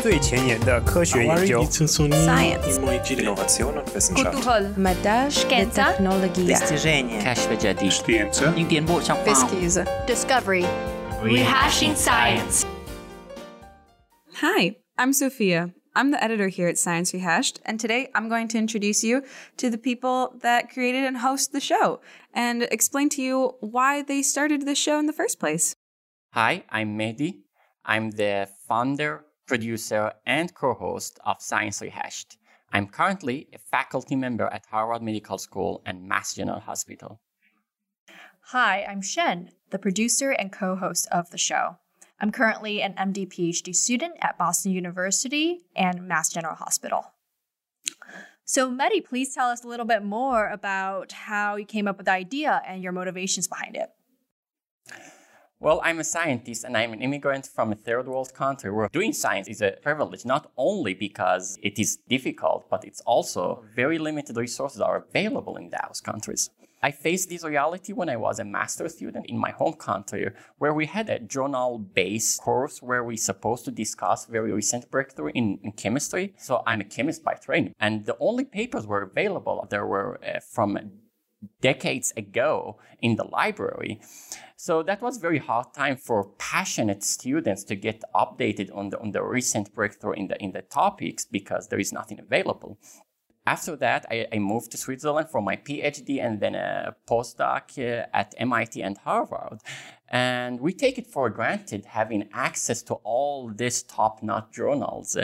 最前沿的科学研究。 Science. Innovation und Wissenschaft. Kulturell. مدى Шкенца. التكنولوجيا достижения, كشف جديد Scienza. 用电波上 Pesquisa. Discovery. Rehashing science. Hi, I'm Sophia. I'm the editor here at Science Rehashed, and today I'm going to introduce you to the people that created and host the show and explain to you why they started this show in the first place. Hi, I'm Mehdi. I'm the founder, producer, and co-host of Science Rehashed. I'm currently a faculty member at Harvard Medical School and Mass General Hospital. Hi, I'm Shen, the producer and co host of the show. I'm currently an MD PhD student at Boston University and Mass General Hospital. So, Mehdi, please tell us a little bit more about how you came up with the idea and your motivations behind it. Well, I'm a scientist and I'm an immigrant from a third world country where doing science is a privilege, not only because it is difficult, but it's also very limited resources are available in those countries. I faced this reality when I was a master student in my home country, where we had a journal-based course where we supposed to discuss very recent breakthrough in, in chemistry. So I'm a chemist by training, and the only papers were available there were uh, from decades ago in the library. So that was very hard time for passionate students to get updated on the on the recent breakthrough in the in the topics because there is nothing available. After that, I, I moved to Switzerland for my PhD and then a postdoc uh, at MIT and Harvard. And we take it for granted having access to all these top-notch journals.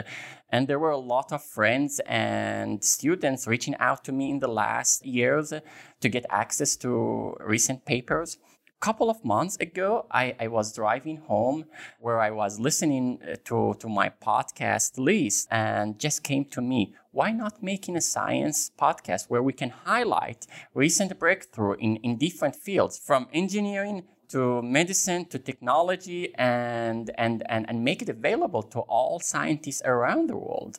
And there were a lot of friends and students reaching out to me in the last years to get access to recent papers couple of months ago, I, I, was driving home where I was listening uh, to, to my podcast list and just came to me, why not making a science podcast where we can highlight recent breakthrough in, in different fields from engineering to medicine to technology and, and, and, and make it available to all scientists around the world.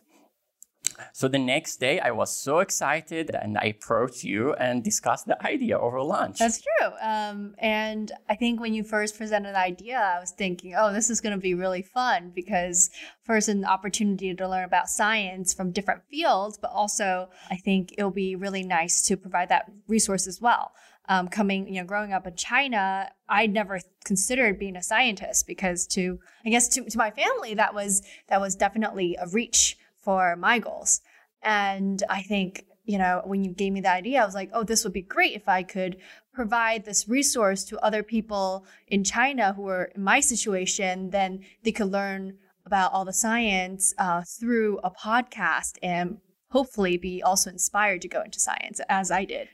So the next day, I was so excited and I approached you and discussed the idea over lunch. That's true. Um, and I think when you first presented the idea, I was thinking, oh, this is going to be really fun because first, an opportunity to learn about science from different fields, but also I think it'll be really nice to provide that resource as well. Um, coming, you know, growing up in China, I'd never considered being a scientist because to, I guess, to, to my family, that was that was definitely a reach for my goals. And I think, you know, when you gave me the idea, I was like, oh, this would be great if I could provide this resource to other people in China who are in my situation, then they could learn about all the science uh, through a podcast and hopefully be also inspired to go into science as I did.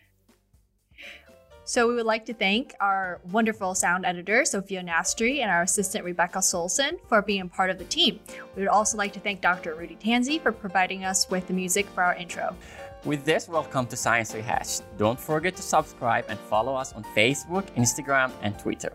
So we would like to thank our wonderful sound editor, Sophia Nastri, and our assistant, Rebecca Solson, for being part of the team. We would also like to thank Dr. Rudy Tanzi for providing us with the music for our intro. With this, welcome to Science Rehashed. Don't forget to subscribe and follow us on Facebook, Instagram, and Twitter.